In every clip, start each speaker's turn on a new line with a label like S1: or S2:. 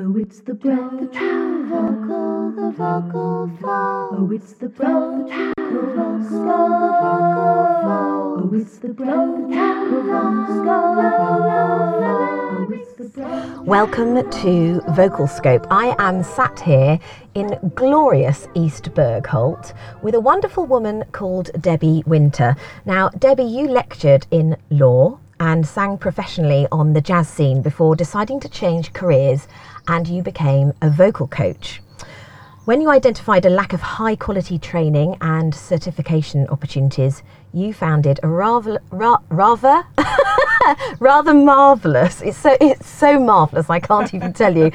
S1: Oh, it's the breath, the true vocal, the vocal fold. Oh, it's the breath, the true vocal, the vocal fold. Oh, it's the breath, the true vocal, the vocal fold. Oh, it's the breath.
S2: Welcome to Vocalscope. I am sat here in glorious East Bergholt with a wonderful woman called Debbie Winter. Now, Debbie, you lectured in law and sang professionally on the jazz scene before deciding to change careers and you became a vocal coach. When you identified a lack of high quality training and certification opportunities, you founded a rather, ra- rather, rather marvelous. It's so it's so marvelous. I can't even tell you.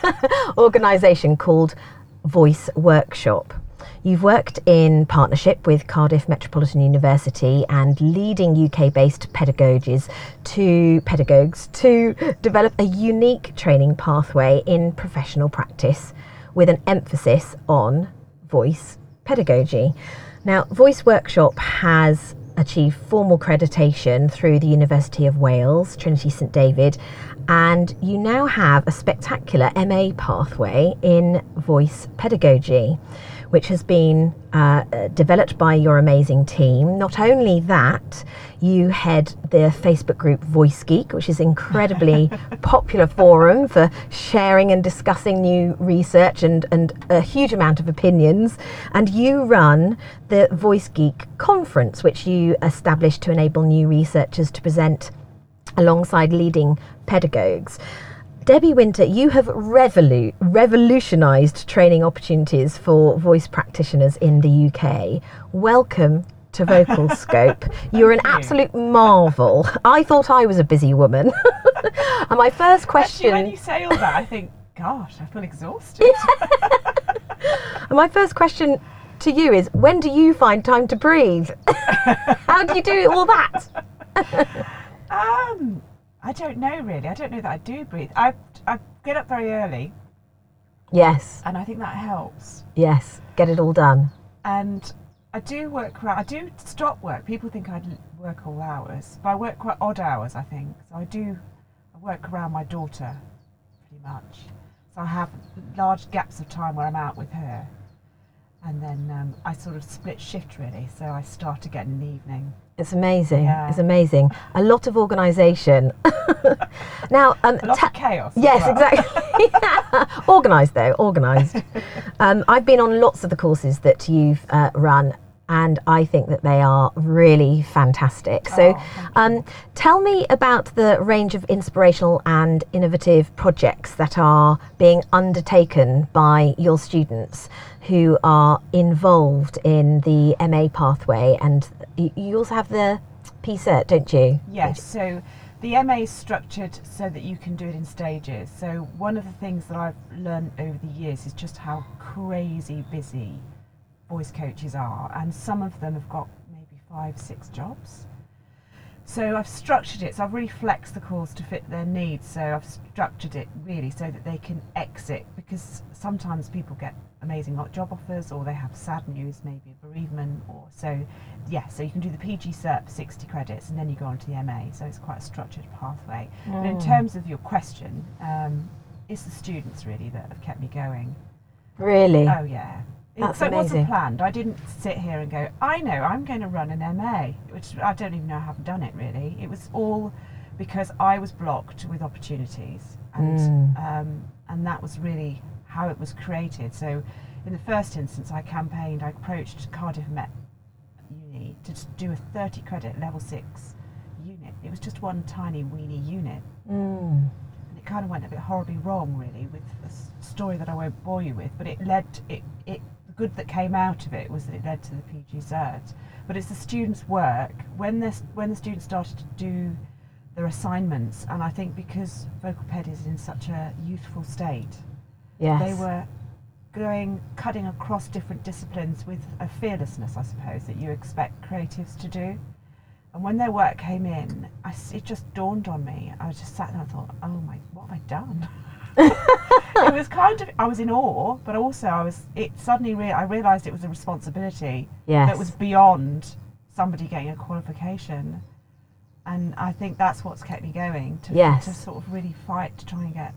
S2: Organisation called Voice Workshop. You've worked in partnership with Cardiff Metropolitan University and leading UK based pedagogies to pedagogues to develop a unique training pathway in professional practice with an emphasis on voice pedagogy. Now, Voice Workshop has achieved formal accreditation through the University of Wales, Trinity St David, and you now have a spectacular MA pathway in voice pedagogy which has been uh, developed by your amazing team. Not only that, you head the Facebook group Voice Geek, which is incredibly popular forum for sharing and discussing new research and, and a huge amount of opinions. And you run the Voice Geek conference, which you established to enable new researchers to present alongside leading pedagogues. Debbie Winter, you have revolu- revolutionised training opportunities for voice practitioners in the UK. Welcome to Vocal Scope. You're an absolute marvel. I thought I was a busy woman. and my first question
S3: Actually, when you say all that, I think, gosh, I feel exhausted.
S2: and my first question to you is when do you find time to breathe? How do you do all that?
S3: um, I don't know really. I don't know that I do breathe. I I get up very early,
S2: Yes,
S3: and I think that helps.
S2: yes, get it all done.
S3: And I do work around. I do stop work. People think I work all hours, but I work quite odd hours. I think so. I do. I work around my daughter, pretty much. So I have large gaps of time where I'm out with her, and then um, I sort of split shift really. So I start again in the evening.
S2: It's amazing.
S3: Yeah.
S2: It's amazing. A lot of organisation. now, um,
S3: A lot
S2: ta-
S3: of chaos.
S2: Yes,
S3: well.
S2: exactly. organised though, organised. um, I've been on lots of the courses that you've uh, run, and I think that they are really fantastic. So,
S3: Oh, thank
S2: um, tell me about the range of inspirational and innovative projects that are being undertaken by your students who are involved in the MA pathway, and you also have the PCERT, don't you?
S3: Yes, so the MA is structured so that you can do it in stages. So one of the things that I've learned over the years is just how crazy busy voice coaches are, and some of them have got maybe five, six jobs. So I've structured it, so I've really flexed the course to fit their needs. So I've structured it really so that they can exit because sometimes people get amazing lot job offers or they have sad news, maybe a bereavement or so. Yeah, so you can do the PG cert for 60 credits and then you go on to the MA. So it's quite a structured pathway. But in terms of your question, um, it's the students really that have kept me going.
S2: Really?
S3: Oh yeah. It-
S2: That's
S3: so it
S2: amazing.
S3: wasn't planned. I didn't sit here and go, I know, I'm going to run an MA, which I don't even know how I haven't done it really. It was all because I was blocked with opportunities, and
S2: Mm.
S3: um, and that was really how it was created. So, in the first instance, I campaigned. I approached Cardiff Met Uni to do a 30 credit level six unit. It was just one tiny weeny unit,
S2: Mm.
S3: and it kind of went a bit horribly wrong, really, with a story that I won't bore you with. But it led it it good that came out of it was that it led to the PG cert. But it's the students' work when the when the students started to do their assignments, and I think because vocal ped is in such a youthful state,
S2: Yes.
S3: they were going cutting across different disciplines with a fearlessness, I suppose, that you expect creatives to do. And when their work came in, I it just dawned on me. I was just sat there and thought, oh my, what have I done? it was kind of, I was in awe, but also I was, it suddenly, rea- I realised it was a responsibility
S2: Yes.
S3: that was beyond somebody getting a qualification. And I think that's what's kept me going to,
S2: Yes.
S3: to sort of really fight to try and get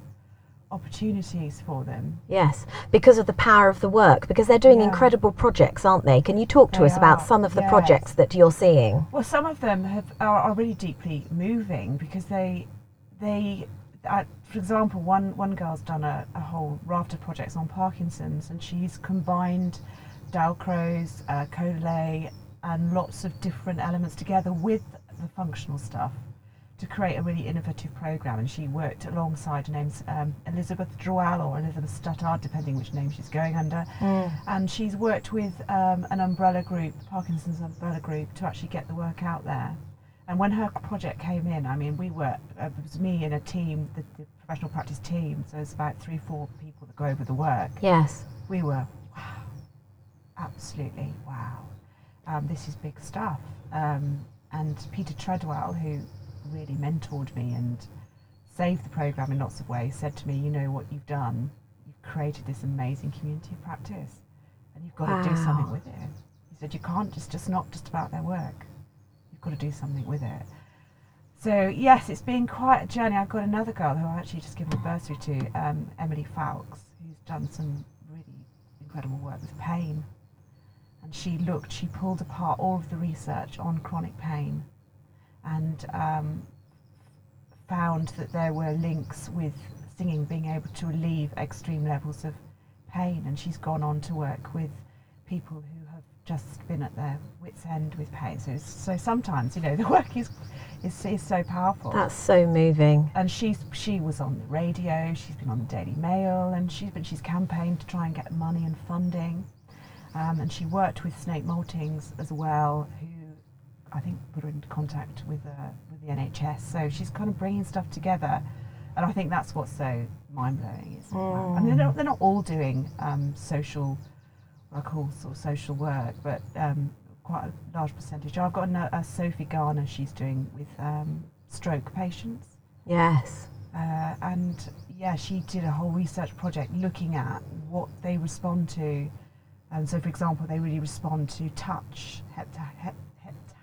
S3: opportunities for them.
S2: Yes, because of the power of the work, because they're doing
S3: Yeah.
S2: incredible projects, aren't they? Can you talk to
S3: They
S2: us about some of the
S3: yes.
S2: projects that you're seeing?
S3: Well, some of them have, are, are really deeply moving because they, they, for example, one one girl's done a, a whole raft of projects on Parkinson's, and she's combined Dalcroze, uh, Kodály, and lots of different elements together with the functional stuff to create a really innovative program. And she worked alongside name's um, Elizabeth Droual or Elizabeth Stuttard, depending which name she's going under and she's worked with um, an umbrella group, Parkinson's umbrella group, to actually get the work out there. And when her project came in, I mean, we were, uh, it was me and a team, the, the professional practice team, so it's about three, four people that go over the work.
S2: Yes.
S3: We were, wow, absolutely, wow. Um, this is big stuff. Um, and Peter Treadwell, who really mentored me and saved the program in lots of ways, said to me, You know what you've done? You've created this amazing community of practice, and you've got to do something with it. He said, You can't just, just not just about their work, got to do something with it. So, yes, it's been quite a journey. I've got another girl who I actually just given a bursary to, um, Emily Fowkes, who's done some really incredible work with pain. And she looked, she pulled apart all of the research on chronic pain and um, found that there were links with singing being able to relieve extreme levels of pain. And she's gone on to work with people who just been at their wits' end with pain. So, so sometimes, you know, the work is, is, is so powerful
S2: That's so moving.
S3: and she's she was on the radio. She's been on the Daily Mail, and she's been she's campaigned to try and get money and funding. Um, and she worked with Snape Maltings as well, who I think put her into contact with uh, with the NHS. So she's kind of bringing stuff together, and I think that's what's so mind blowing. Is wow. I they're not, they're not all doing um, social, call sort of social work, but um, quite a large percentage. I've got a, a Sophie Garner. She's doing with um, stroke patients.
S2: Yes.
S3: Uh, and yeah, she did a whole research project looking at what they respond to. And so, for example, they really respond to touch, hepta, hep, hepta,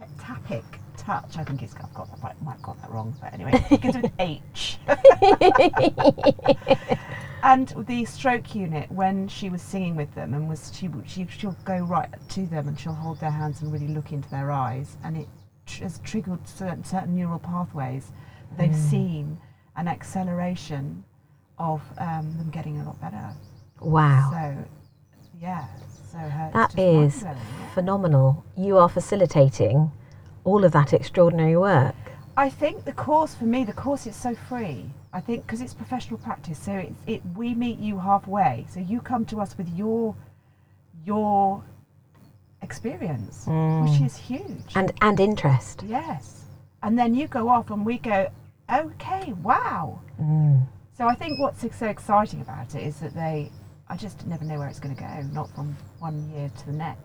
S3: heptapic touch. I think it's I've got that might have got that wrong, but anyway, it with H. and the stroke unit, when she was singing with them, and was she she she'll go right to them and she'll hold their hands and really look into their eyes, and it tr- has triggered certain, certain neural pathways. They've seen an acceleration of um, them getting a lot better.
S2: Wow.
S3: So, yeah. So her,
S2: That is phenomenal. You are facilitating all of that extraordinary work.
S3: I think the course for me, the course is so free. I think because it's professional practice, so it, it we meet you halfway. So you come to us with your your experience, which is huge.
S2: And and interest.
S3: yes, and then you go off, and we go, okay, wow.
S2: Mm.
S3: So I think what's so exciting about it is that they, I just never know where it's going to go, not from one year to the next.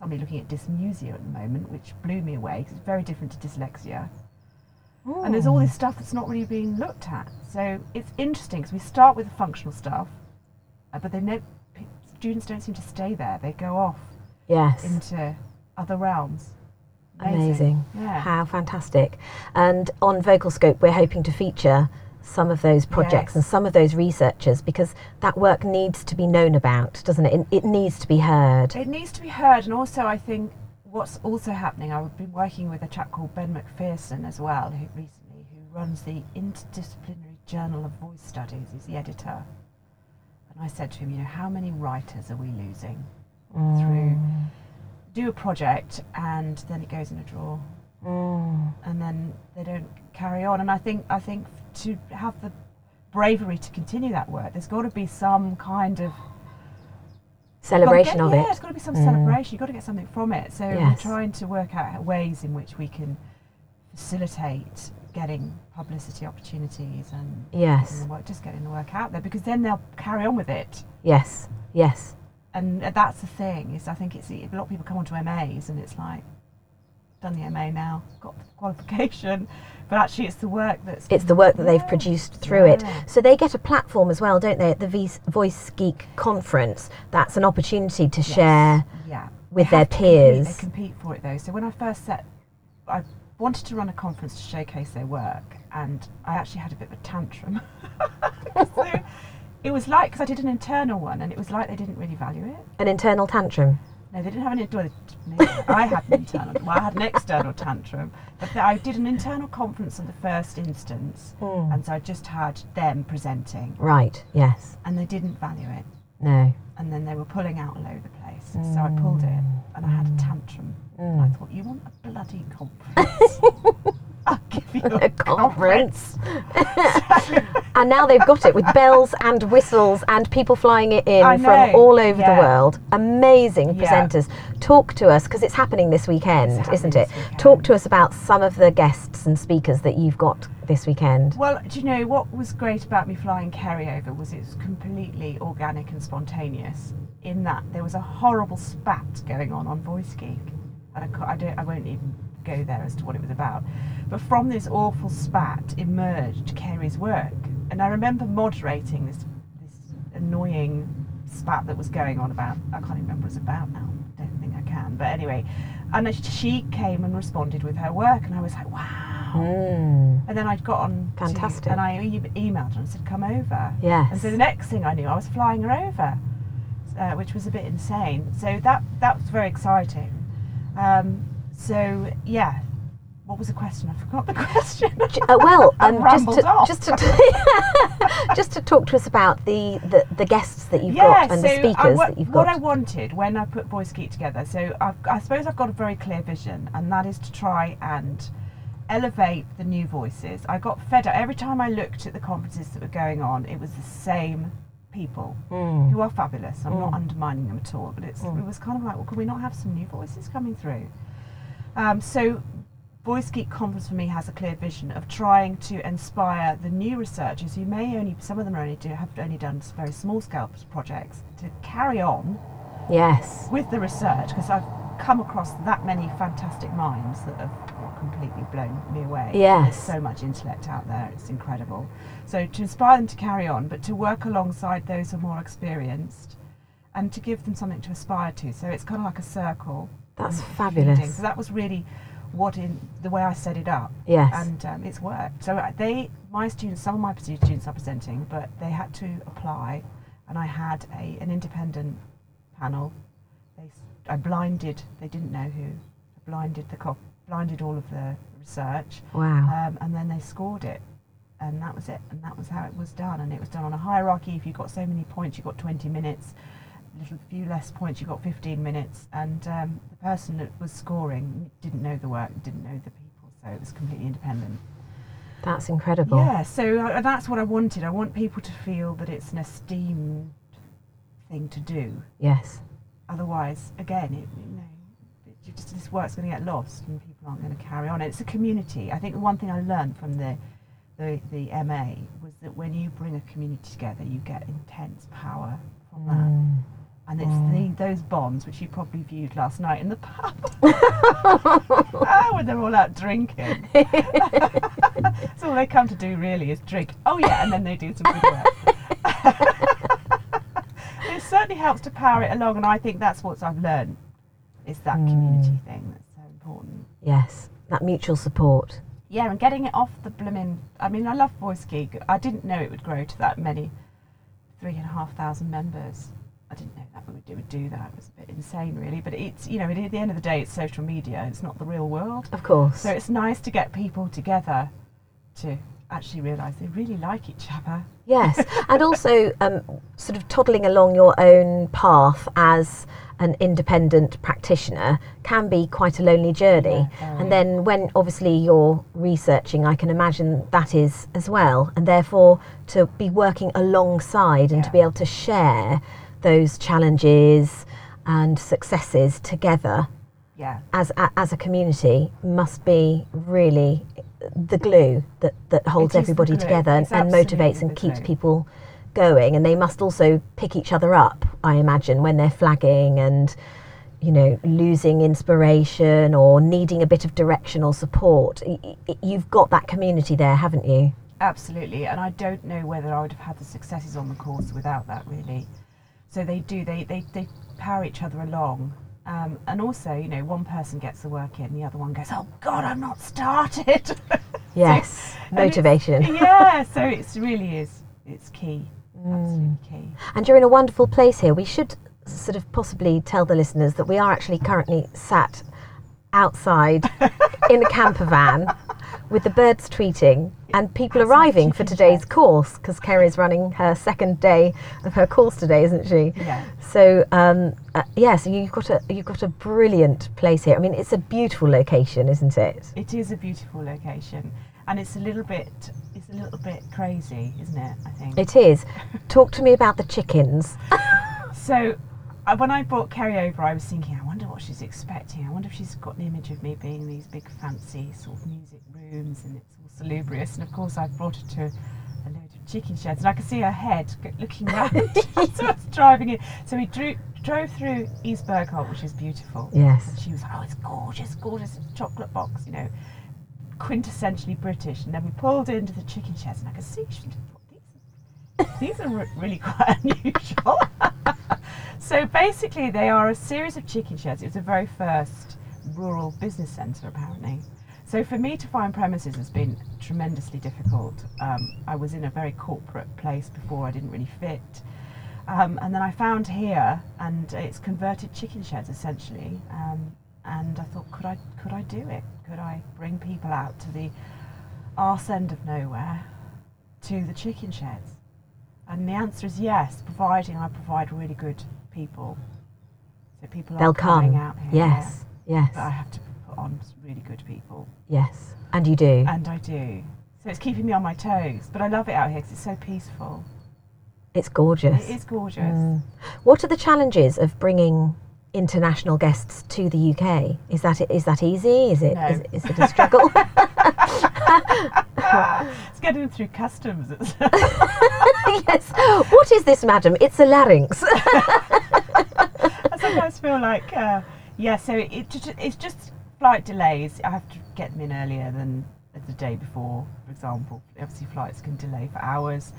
S3: Somebody looking at dysmusia at the moment, which blew me away because it's very different to dyslexia. And there's all this stuff that's not really being looked at. So it's interesting because we start with the functional stuff, uh, but then no, students don't seem to stay there. They go off
S2: Yes.
S3: into other realms.
S2: Amazing.
S3: Yeah.
S2: How fantastic. And on Vocalscope, we're hoping to feature some of those projects
S3: Yes.
S2: and some of those researchers because that work needs to be known about, doesn't it? It, it needs to be heard.
S3: It needs to be heard, and also I think what's also happening. I've been working with a chap called Ben Macpherson as well, who recently who runs the Interdisciplinary Journal of Voice Studies. He's the editor, and I said to him, you know, how many writers are we losing through do a project and then it goes in a drawer,
S2: Mm.
S3: and then they don't carry on. And I think I think to have the bravery to continue that work, there's got to be some kind of
S2: Celebration
S3: Gotta
S2: of
S3: get-
S2: it.
S3: Yeah, it's got to be some
S2: Mm.
S3: celebration. You've got to get something from it. So we're trying to work out ways in which we can facilitate getting publicity opportunities and
S2: Yes.
S3: getting work, just getting the work out there because then they'll carry on with it.
S2: Yes. Yes.
S3: And that's the thing is I think it's a lot of people come onto MAs and it's like done the MA now, got the qualification, but actually it's the work that's
S2: It's the work that they've produced through it. So they get a platform as well, don't they, at the Voice Geek conference? That's an opportunity to
S3: Yes.
S2: share.
S3: yeah.
S2: with
S3: They
S2: their
S3: compete-
S2: peers.
S3: they compete for it though. So when I first set, I wanted to run a conference to showcase their work, and I actually had a bit of a tantrum so it was like because I did an internal one, and it was like they didn't really value it.
S2: An internal tantrum.
S3: No, they didn't have an internal. I had an internal. Well, I had an external tantrum, but I did an internal conference in the first instance,
S2: Hmm.
S3: and so I just had them presenting,
S2: Right, yes.
S3: and they didn't value it,
S2: No.
S3: and then they were pulling out all over the place. So I hmm. pulled it, and I had a hmm. tantrum. And I thought, you want a bloody conference? I'll give you a,
S2: A conference. and now they've got it with bells and whistles and people flying it in from all over
S3: yeah.
S2: the world. Amazing
S3: Yeah.
S2: presenters. Talk to us because it's happening this weekend,
S3: happening
S2: isn't it?
S3: weekend.
S2: Talk to us about some of the guests and speakers that you've got this weekend.
S3: Well, do you know what was great about me flying Kerry over was it was completely organic and spontaneous. In that there was a horrible spat going on on Voice Geek, and I, I don't, I won't even go there as to what it was about. But from this awful spat emerged Kerry's work, and I remember moderating this this annoying spat that was going on about. I can't even remember what it was about now. I don't think I can. But anyway, and she came and responded with her work, and I was like, wow.
S2: Mm.
S3: And then I'd got on to-
S2: Fantastic.
S3: and I e- emailed her and said, "Come over."
S2: Yes.
S3: And so the next thing I knew, I was flying her over, uh, which was a bit insane. So that that was very exciting. Um, so yeah, what was the question? I forgot the question.
S2: Uh, well, um, just to
S3: off.
S2: just to just to talk to us about the, the, the guests that you've got and
S3: so
S2: the
S3: I
S2: speakers that you've got. what.
S3: I wanted when I put Voice Geek together, so I've, I suppose I've got a very clear vision, and that is to try and elevate the new voices. I got fed up every time I looked at the conferences that were going on. It was the same people
S2: Mm.
S3: who are fabulous. I'm not
S2: Mm.
S3: undermining them at all, but it's,
S2: Mm.
S3: it was kind of like, well, can we not have some new voices coming through? Um, so, Voice Geek Conference for me has a clear vision of trying to inspire the new researchers who may only, some of them only do have only done very small scale projects, to carry on
S2: Yes.
S3: with the research because I've come across that many fantastic minds that have completely blown me away.
S2: Yes.
S3: There's so much intellect out there, it's incredible. So to inspire them to carry on, but to work alongside those who are more experienced and to give them something to aspire to. So it's kind of like a circle.
S2: That's
S3: mm.
S2: fabulous.
S3: feeding. So that was really what in the way I set it up.
S2: Yes.
S3: And um, it's worked. So uh, they, my students, some of my students are presenting, but they had to apply, and I had a an independent panel. They, I blinded. They didn't know who. I blinded the cop, blinded all of the research,
S2: wow.
S3: um, and then they scored it, and that was it. And that was how it was done. And it was done on a hierarchy. If you got so many points, you got 20 minutes. A little few less points, you got 15 minutes. And um, the person that was scoring didn't know the work, didn't know the people, so it was completely independent.
S2: That's incredible.
S3: Yeah, so uh, that's what I wanted. I want people to feel that it's an esteemed thing to do.
S2: Yes.
S3: Otherwise, again, it, you know, it, just this work's going to get lost and people aren't going to carry on. And it's a community. I think the one thing I learned from the, the the MA was that when you bring a community together, you get intense power from that.
S2: Mm.
S3: And those bonds which you probably viewed last night in the pub ah, when they're all out drinking. so all they come to do really is drink. Oh yeah, and then they do some good work. it certainly helps to power it along, and I think that's what I've learned is that community thing that's so important.
S2: Yes. That mutual support.
S3: Yeah, and getting it off the blooming. I mean, I love Voice Geek. I didn't know it would grow to that many, three and a half thousand members. I didn't know that it would, do that. It was a bit insane, really. But it's you know, at the end of the day, it's social media. It's not the real world.
S2: Of course.
S3: So it's nice to get people together to actually realise they really like each other.
S2: Yes, and also um, sort of toddling along your own path as an independent practitioner can be quite a lonely journey.
S3: Yeah,
S2: and then when obviously you're researching, I can imagine that is as well. And therefore, to be working alongside and to be able to share those challenges and successes together
S3: Yeah.
S2: as a, as a community must be really the glue that, that holds
S3: It is the
S2: everybody together and, and motivates and keeps
S3: glue.
S2: people going and they must also pick each other up i imagine when they're flagging and you know losing inspiration or needing a bit of direction or support you've got that community there haven't you
S3: Absolutely, and I don't know whether I would have had the successes on the course without that really. So they do, they, they, they power each other along. Um, and also, you know, one person gets the work in, the other one goes, oh God, I'm not started.
S2: yes
S3: it's-
S2: motivation
S3: yeah, so it really is it's key,
S2: Mm.
S3: absolutely key.
S2: And you're in a wonderful place here. We should sort of possibly tell the listeners that we are actually currently sat outside in a camper van with the birds tweeting and people arriving for today's course because Kerry's running her second day of her course today, isn't she?
S3: Yeah.
S2: So um, uh, yeah, so you've got a you've got a brilliant place here. I mean, it's a beautiful location, isn't it?
S3: It is a beautiful location, and it's a little bit it's a little bit crazy, isn't it? I think.
S2: It is. Talk to me about the chickens.
S3: So, uh, when I brought Kerry over, I was thinking, I wonder what she's expecting. I wonder if she's got an image of me being in these big, fancy sort of music rooms and it's all salubrious. And of course, I brought her to a load of chicken sheds, and I could see her head looking round. I was driving in. So we drew, drove through East Bergholt, which is beautiful.
S2: Yes.
S3: And she was like, oh, it's gorgeous, gorgeous chocolate box, you know, quintessentially British. And then we pulled into the chicken sheds, and I could see she thought, these, these are really quite unusual. So basically, they are a series of chicken sheds. It was the very first rural business centre, apparently. So for me to find premises has been tremendously difficult. Um, I was in a very corporate place before, I didn't really fit. Um, and then I found here, and it's converted chicken sheds essentially. Um, and I thought, could I could I do it? Could I bring people out to the arse end of nowhere, to the chicken sheds? And the answer is yes, providing I provide really good people. So people
S2: They'll
S3: are coming
S2: come.
S3: out here.
S2: Yes.
S3: yeah. But I have to put on some really good people,
S2: Yes. And you do.
S3: and I do. So it's keeping me on my toes. But I love it out here because it's so peaceful.
S2: It's gorgeous.
S3: It is gorgeous.
S2: Mm. What are the challenges of bringing international guests to the UK? Is that is that easy? Is it
S3: No.
S2: is, is it a struggle?
S3: it's getting through customs.
S2: Yes. What is this, madam? It's a larynx.
S3: I sometimes feel like, uh, yeah, so it, it it's just flight delays. I have to get them in earlier than the day before, for example. Obviously, flights can delay for hours.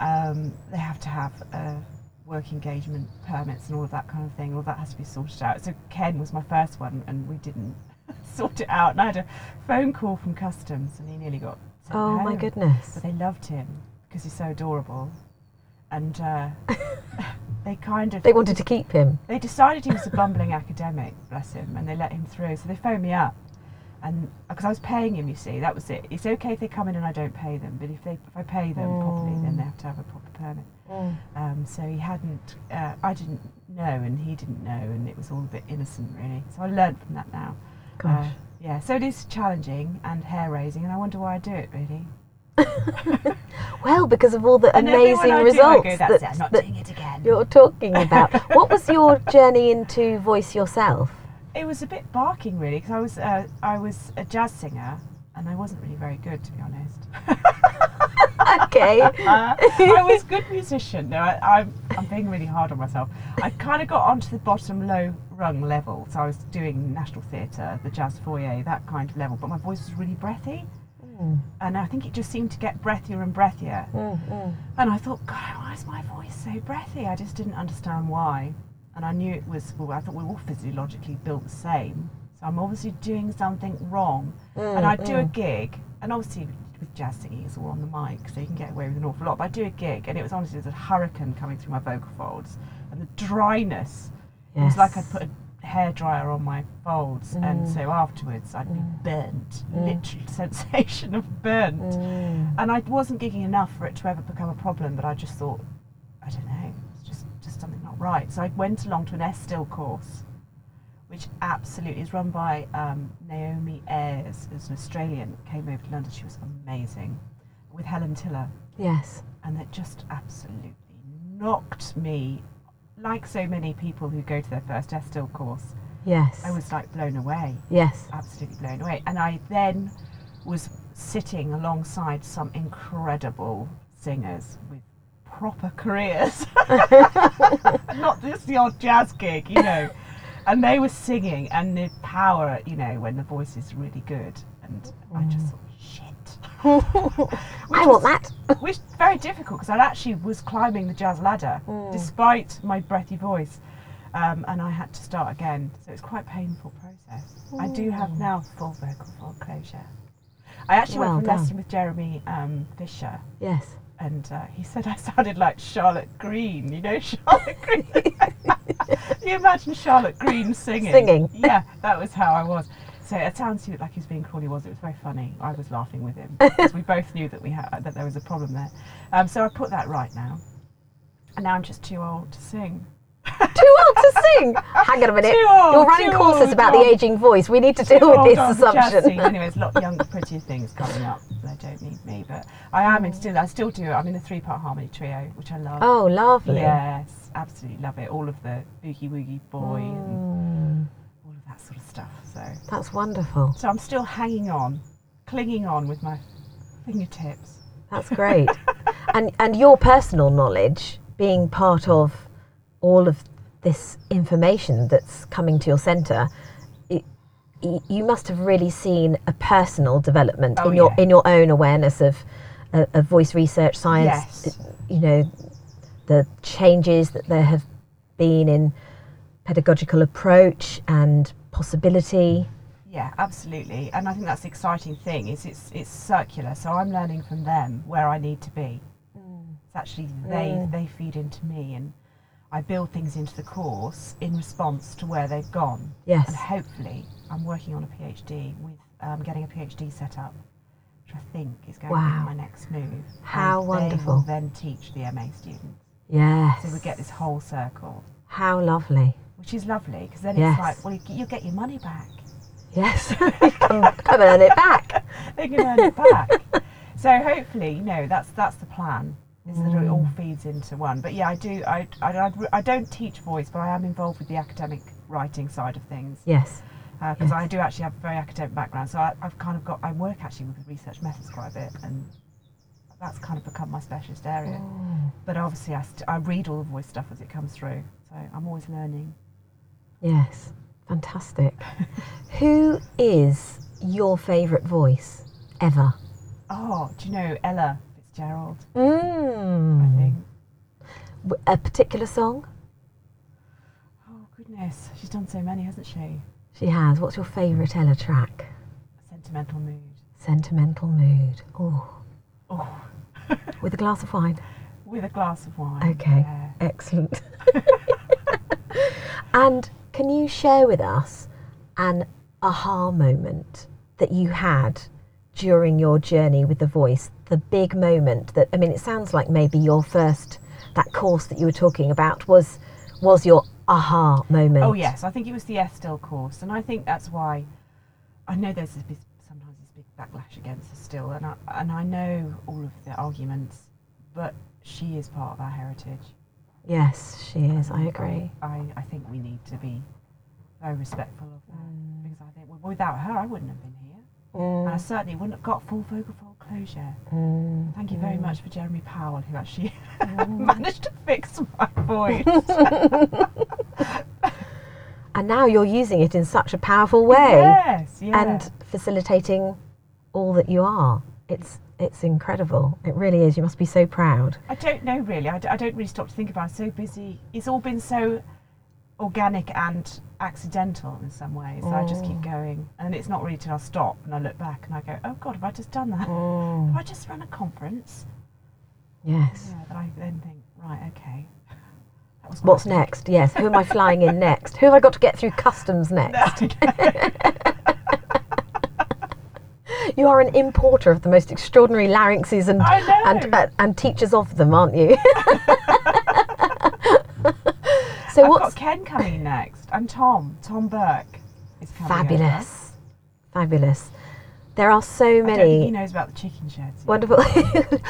S3: Um, they have to have uh, work engagement permits and all of that kind of thing. All that has to be sorted out. So Ken was my first one, and we didn't sort it out. And I had a phone call from customs, and he nearly got
S2: oh my goodness.
S3: But they loved him because he's so adorable, and uh, they kind of
S2: They wanted to keep him.
S3: they decided he was a bumbling academic, bless him, and they let him through. So they phoned me up, and because I was paying him, you see, that was it. It's okay if they come in and I don't pay them, but if they if I pay them properly, then they have to have a proper permit. Um, so he hadn't, uh, I didn't know, and he didn't know, and it was all a bit innocent, really. So I learned from that now.
S2: Gosh.
S3: Uh, yeah, so it is challenging and hair raising, and I wonder why I do it really.
S2: Well, because of all the
S3: And
S2: amazing
S3: I do,
S2: results
S3: go, That's
S2: that,
S3: it,
S2: that
S3: doing it again.
S2: you're talking about. what was your journey into voice yourself?
S3: It was a bit barking really because I was uh, I was a jazz singer and I wasn't really very good to be honest.
S2: Okay.
S3: Uh, I was a good musician. No, I, I'm I'm being really hard on myself. I kind of got onto the bottom low rung level, so I was doing National Theatre, the Jazz Foyer, that kind of level. But my voice was really breathy,
S2: Mm,
S3: and I think it just seemed to get breathier and breathier.
S2: mm, mm.
S3: And I thought, God, why is my voice so breathy? I just didn't understand why. And I knew it was, well, I thought we're all physiologically built the same. So I'm obviously doing something wrong. and I'd do a gig, and obviously with jazz singing, it's all on the mic, so you can get away with an awful lot. But I'd do a gig, and it was honestly, there's a hurricane coming through my vocal folds. And the dryness, it was like I'd put a hairdryer on my folds. And mm. so afterwards, I'd be mm. burnt, mm. literal sensation of burnt.
S2: Mm.
S3: And I wasn't gigging enough for it to ever become a problem, but I just thought, I don't know, it's just, just something not right. So I went along to an Estill course, which absolutely is run by um, Naomi Ayres, who's an Australian, came over to London. She was amazing, with Helen Tiller.
S2: Yes.
S3: And it just absolutely knocked me, like so many people who go to their first Estill course,
S2: Yes.
S3: I was like blown away
S2: Yes.
S3: absolutely blown away. And I then was sitting alongside some incredible singers with proper careers, not just the odd jazz gig, you know. And they were singing, and the power, you know, when the voice is really good. And I just thought, shit.
S2: I want that.
S3: Which is very difficult because I actually was climbing the jazz ladder despite my breathy voice. Um, and I had to start again. So it's quite a painful process. I do have now full vocal fold closure. I actually
S2: Well
S3: went for
S2: done.
S3: lesson with Jeremy um, Fisher,
S2: Yes.
S3: and uh, he said I sounded like Charlotte Green. You know Charlotte Green. Can you imagine Charlotte Green singing?
S2: Singing.
S3: Yeah, that was how I was. So it sounds like he was being cruel. He was. It was very funny. I was laughing with him because we both knew that we had that there was a problem there. Um, so I put that right now, and now I'm just too old to sing.
S2: Too old to sing. Hang on a minute.
S3: Old,
S2: You're running courses
S3: old,
S2: about the aging voice. We need to
S3: Too
S2: deal with this
S3: on the jazz
S2: assumption.
S3: Anyway, there's a lot of younger, prettier things coming up. They don't need me, but I am in still. I still do. I'm in a three-part harmony trio, which I love.
S2: Oh, lovely.
S3: Yes, absolutely love it. All of the boogie woogie boy and
S2: Mm,
S3: all of that sort of stuff. So,
S2: that's wonderful.
S3: so I'm still hanging on, clinging on with my fingertips.
S2: That's great. and and your personal knowledge being part of all of this information that's coming to your centre, it, you must have really seen a personal development
S3: Oh,
S2: in your
S3: yeah.
S2: in your own awareness of uh, of voice research science.
S3: Yes.
S2: You know, the changes that there have been in pedagogical approach and possibility.
S3: Yeah, absolutely. And I think that's the exciting thing is it's it's circular. So I'm learning from them where I need to be. It's actually they
S2: Mm.
S3: they feed into me and I build things into the course in response to where they've gone.
S2: Yes.
S3: And hopefully I'm working on a PhD with um, getting a PhD set up, which I think is going to be my next move.
S2: How
S3: and
S2: wonderful.
S3: They will then teach the MA students.
S2: Yes.
S3: So we get this whole circle,
S2: How lovely.
S3: which is lovely because then
S2: Yes.
S3: it's like, well, you, you get your money back.
S2: Yes. come, come and earn it back.
S3: they can earn it back. so hopefully, you know, that's that's the plan. Is that it all mm. feeds into one. But yeah, I do. I, I, I, don't teach voice, but I am involved with the academic writing side of things
S2: Yes.
S3: Uh, because
S2: Yes.
S3: I do actually have a very academic background. So I, I've kind of got. I work actually with research methods quite a bit, and that's kind of become my specialist area. Oh. But obviously, I, st- I read all the voice stuff as it comes through, so I'm always learning.
S2: Yes. Fantastic. Who is your favourite voice ever?
S3: Oh, do you know Ella Fitzgerald? I
S2: Mm.
S3: think.
S2: W- A particular song?
S3: Oh goodness, she's done so many, hasn't she?
S2: She has. What's your favourite Ella track?
S3: Sentimental mood.
S2: Sentimental Mood. Oh,
S3: Oh,
S2: with a glass of wine.
S3: with a glass of wine.
S2: Okay,
S3: yeah.
S2: excellent. and can you share with us an aha moment that you had during your journey with the voice? The big moment that I mean, it sounds like maybe your first that course that you were talking about was was your aha moment.
S3: Oh yes, I think it was the Estill course, and I think that's why I know there's this sometimes this big backlash against Estill, and I and I know all of the arguments, but she is part of our heritage.
S2: Yes, she is. I agree.
S3: I, I think we need to be very respectful of that
S2: Mm.
S3: because I think well, without her, I wouldn't have been here, and I
S2: Mm,
S3: certainly wouldn't have got full vocal fold closure.
S2: mm,
S3: Thank you very
S2: mm.
S3: much for Jeremy Powell, who actually managed to fix my voice.
S2: And now you're using it in such a powerful way.
S3: Yes, yeah.
S2: and facilitating all that you are. It's it's incredible. It really is. You must be so proud.
S3: I don't know really. I, d- I don't really stop to think about it. I'm so busy. It's all been so organic and accidental in some ways. So I just keep
S2: Mm.
S3: going. And it's not really till I stop and I look back and I go, oh God, have I just done that? Have I just run a conference?
S2: Yes.
S3: Yeah, that I then think, right, okay. That was
S2: What's next? Yes. Who am I flying in next? Who have I got to get through customs next? You are an importer of the most extraordinary larynxes and and uh, and teachers of them, aren't you? so
S3: I've
S2: what's
S3: got Ken coming next and Tom. Tom Burke is coming. over.
S2: fabulous? Fabulous. There are so
S3: I don't think
S2: many
S3: he knows about the chicken sheds.
S2: wonderful.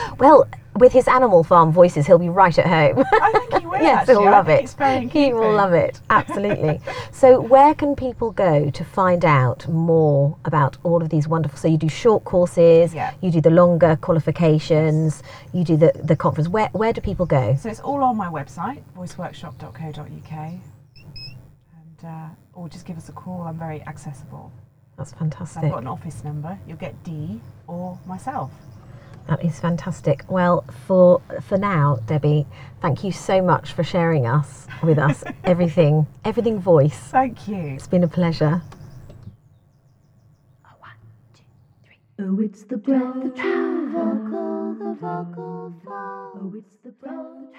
S2: well, with his animal farm voices, he'll be right at home.
S3: I think he will.
S2: yes,
S3: actually.
S2: he'll love it.
S3: It's very in
S2: He will love it. Absolutely. so, where can people go to find out more about all of these wonderful? So, you do short courses,
S3: Yeah.
S2: you do the longer qualifications, you do the, the conference. Where, where do people go?
S3: So it's all on my website, voiceworkshop.co.uk, and uh, or just give us a call. I'm very accessible.
S2: That's fantastic.
S3: I've got an office number. You'll get D or myself.
S2: That is fantastic. Well, for for now, Debbie, thank you so much for sharing us with us everything, everything voice.
S3: Thank you.
S2: It's been a pleasure.
S1: Oh, it's the breath, the true vocal, the vocal.
S2: vocal. Oh, it's the breath that